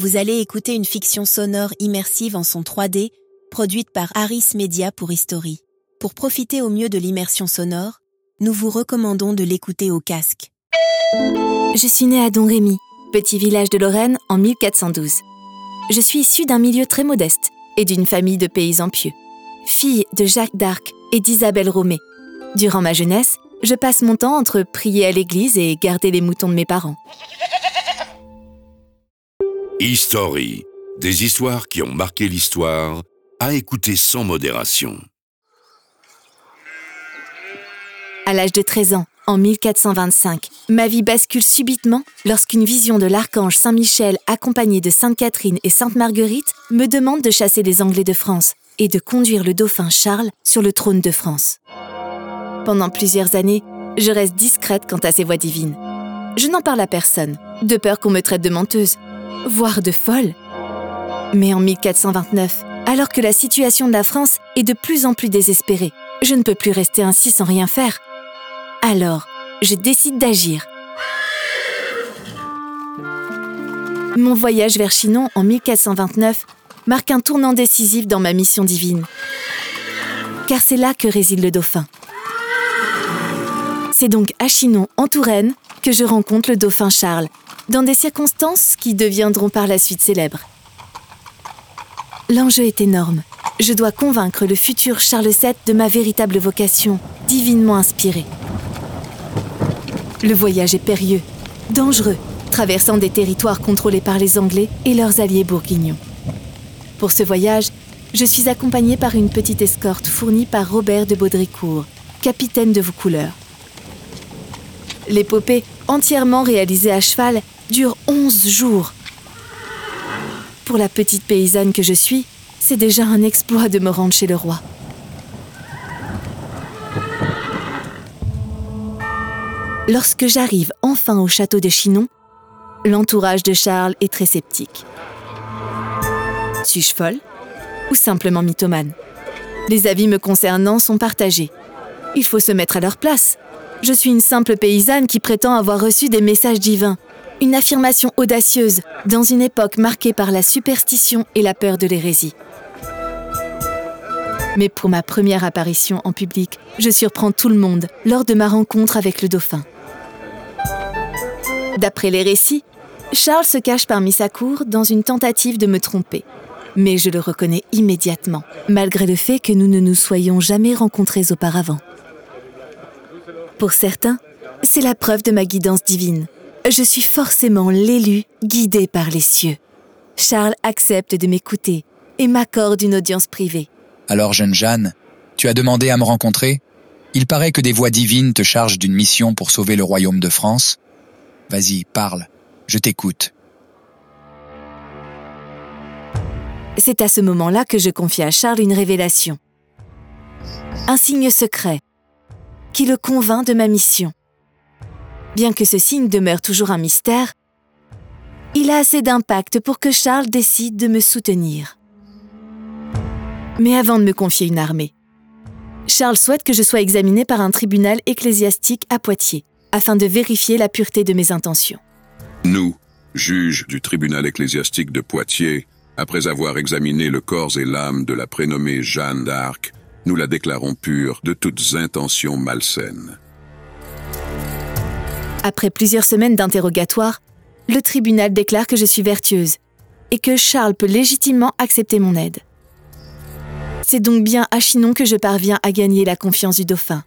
Vous allez écouter une fiction sonore immersive en son 3D, produite par Harris Media pour History. Pour profiter au mieux de l'immersion sonore, nous vous recommandons de l'écouter au casque. Je suis née à Don Rémy, petit village de Lorraine, en 1412. Je suis issue d'un milieu très modeste et d'une famille de paysans pieux. Fille de Jacques d'Arc et d'Isabelle Romée. Durant ma jeunesse, je passe mon temps entre prier à l'église et garder les moutons de mes parents. History, des histoires qui ont marqué l'histoire, à écouter sans modération. À l'âge de 13 ans, en 1425, ma vie bascule subitement lorsqu'une vision de l'archange Saint-Michel accompagné de Sainte Catherine et Sainte Marguerite me demande de chasser les Anglais de France et de conduire le dauphin Charles sur le trône de France. Pendant plusieurs années, je reste discrète quant à ces voix divines. Je n'en parle à personne, de peur qu'on me traite de menteuse, voire de folle. Mais en 1429, alors que la situation de la France est de plus en plus désespérée, je ne peux plus rester ainsi sans rien faire. Alors, je décide d'agir. Mon voyage vers Chinon en 1429 marque un tournant décisif dans ma mission divine. Car c'est là que réside le dauphin. C'est donc à Chinon, en Touraine, que je rencontre le dauphin Charles, dans des circonstances qui deviendront par la suite célèbres. L'enjeu est énorme. Je dois convaincre le futur Charles VII de ma véritable vocation, divinement inspirée. Le voyage est périlleux, dangereux, traversant des territoires contrôlés par les Anglais et leurs alliés bourguignons. Pour ce voyage, je suis accompagnée par une petite escorte fournie par Robert de Baudricourt, capitaine de vos couleurs. L'épopée, entièrement réalisée à cheval, dure 11 jours. Pour la petite paysanne que je suis, c'est déjà un exploit de me rendre chez le roi. Lorsque j'arrive enfin au château de Chinon, l'entourage de Charles est très sceptique. Suis-je folle ou simplement mythomane? Les avis me concernant sont partagés. Il faut se mettre à leur place. Je suis une simple paysanne qui prétend avoir reçu des messages divins. Une affirmation audacieuse dans une époque marquée par la superstition et la peur de l'hérésie. Mais pour ma première apparition en public, je surprends tout le monde lors de ma rencontre avec le dauphin. D'après les récits, Charles se cache parmi sa cour dans une tentative de me tromper. Mais je le reconnais immédiatement, malgré le fait que nous ne nous soyons jamais rencontrés auparavant. Pour certains, c'est la preuve de ma guidance divine. Je suis forcément l'élu guidé par les cieux. Charles accepte de m'écouter et m'accorde une audience privée. Alors, jeune Jeanne, tu as demandé à me rencontrer? Il paraît que des voix divines te chargent d'une mission pour sauver le royaume de France. Vas-y, parle, je t'écoute. C'est à ce moment-là que je confie à Charles une révélation. Un signe secret qui le convainc de ma mission. Bien que ce signe demeure toujours un mystère, il a assez d'impact pour que Charles décide de me soutenir. Mais avant de me confier une armée, Charles souhaite que je sois examiné par un tribunal ecclésiastique à Poitiers, afin de vérifier la pureté de mes intentions. Nous, juges du tribunal ecclésiastique de Poitiers, après avoir examiné le corps et l'âme de la prénommée Jeanne d'Arc, nous la déclarons pure de toutes intentions malsaines. Après plusieurs semaines d'interrogatoire, le tribunal déclare que je suis vertueuse et que Charles peut légitimement accepter mon aide. C'est donc bien à Chinon que je parviens à gagner la confiance du dauphin.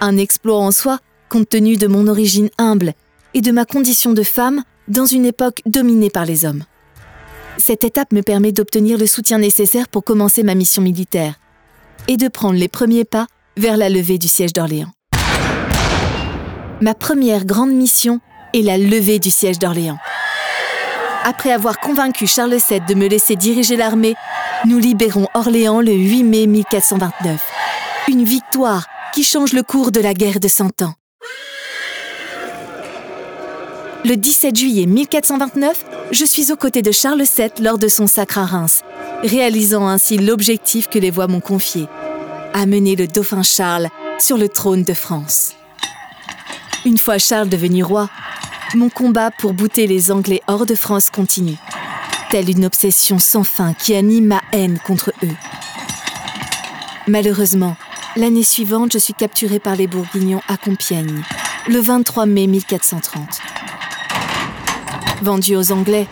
Un exploit en soi, compte tenu de mon origine humble et de ma condition de femme dans une époque dominée par les hommes. Cette étape me permet d'obtenir le soutien nécessaire pour commencer ma mission militaire et de prendre les premiers pas vers la levée du siège d'Orléans. Ma première grande mission est la levée du siège d'Orléans. Après avoir convaincu Charles VII de me laisser diriger l'armée, nous libérons Orléans le 8 mai 1429. Une victoire qui change le cours de la guerre de Cent Ans. Le 17 juillet 1429, je suis aux côtés de Charles VII lors de son sacre à Reims, réalisant ainsi l'objectif que les voix m'ont confié, amener le dauphin Charles sur le trône de France. Une fois Charles devenu roi, mon combat pour bouter les Anglais hors de France continue. telle une obsession sans fin qui anime ma haine contre eux. Malheureusement, l'année suivante, je suis capturée par les Bourguignons à Compiègne, le 23 mai 1430. Vendue aux Anglais,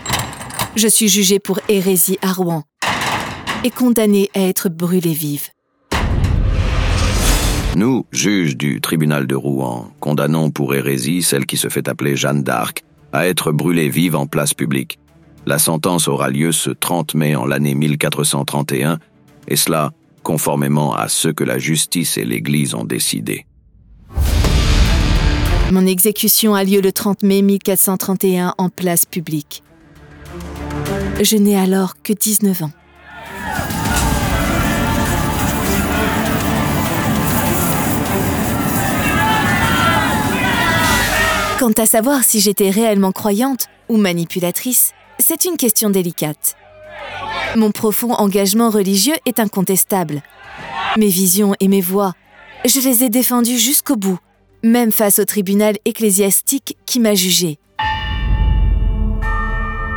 je suis jugée pour hérésie à Rouen et condamnée à être brûlée vive. Nous, juges du tribunal de Rouen, condamnons pour hérésie celle qui se fait appeler Jeanne d'Arc à être brûlée vive en place publique. La sentence aura lieu ce 30 mai en l'année 1431, et cela conformément à ce que la justice et l'Église ont décidé. Mon exécution a lieu le 30 mai 1431 en place publique. Je n'ai alors que 19 ans. Quant à savoir si j'étais réellement croyante ou manipulatrice, c'est une question délicate. Mon profond engagement religieux est incontestable. Mes visions et mes voix, je les ai défendues jusqu'au bout, même face au tribunal ecclésiastique qui m'a jugée.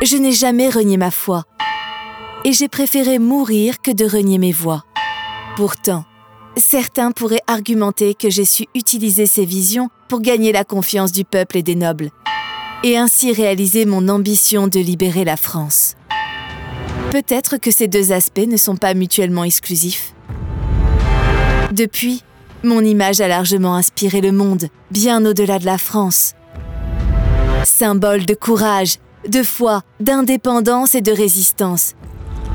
Je n'ai jamais renié ma foi, et j'ai préféré mourir que de renier mes voix. Pourtant, certains pourraient argumenter que j'ai su utiliser ces visions pour gagner la confiance du peuple et des nobles, et ainsi réaliser mon ambition de libérer la France. Peut-être que ces deux aspects ne sont pas mutuellement exclusifs. Depuis, mon image a largement inspiré le monde, bien au-delà de la France. Symbole de courage, de foi, d'indépendance et de résistance.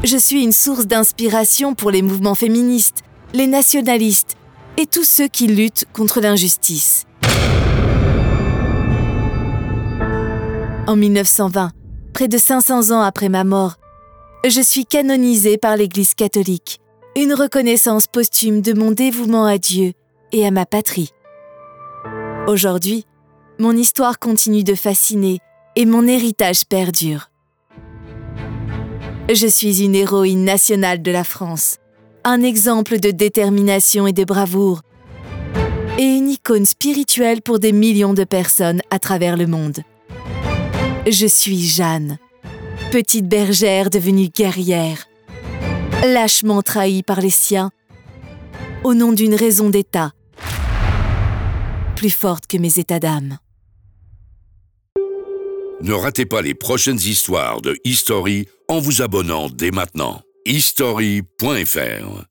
Je suis une source d'inspiration pour les mouvements féministes, les nationalistes et tous ceux qui luttent contre l'injustice. En 1920, près de 500 ans après ma mort, je suis canonisée par l'Église catholique, une reconnaissance posthume de mon dévouement à Dieu et à ma patrie. Aujourd'hui, mon histoire continue de fasciner et mon héritage perdure. Je suis une héroïne nationale de la France, un exemple de détermination et de bravoure, et une icône spirituelle pour des millions de personnes à travers le monde. Je suis Jeanne, petite bergère devenue guerrière, lâchement trahie par les siens, au nom d'une raison d'État, plus forte que mes états d'âme. Ne ratez pas les prochaines histoires de History en vous abonnant dès maintenant. History.fr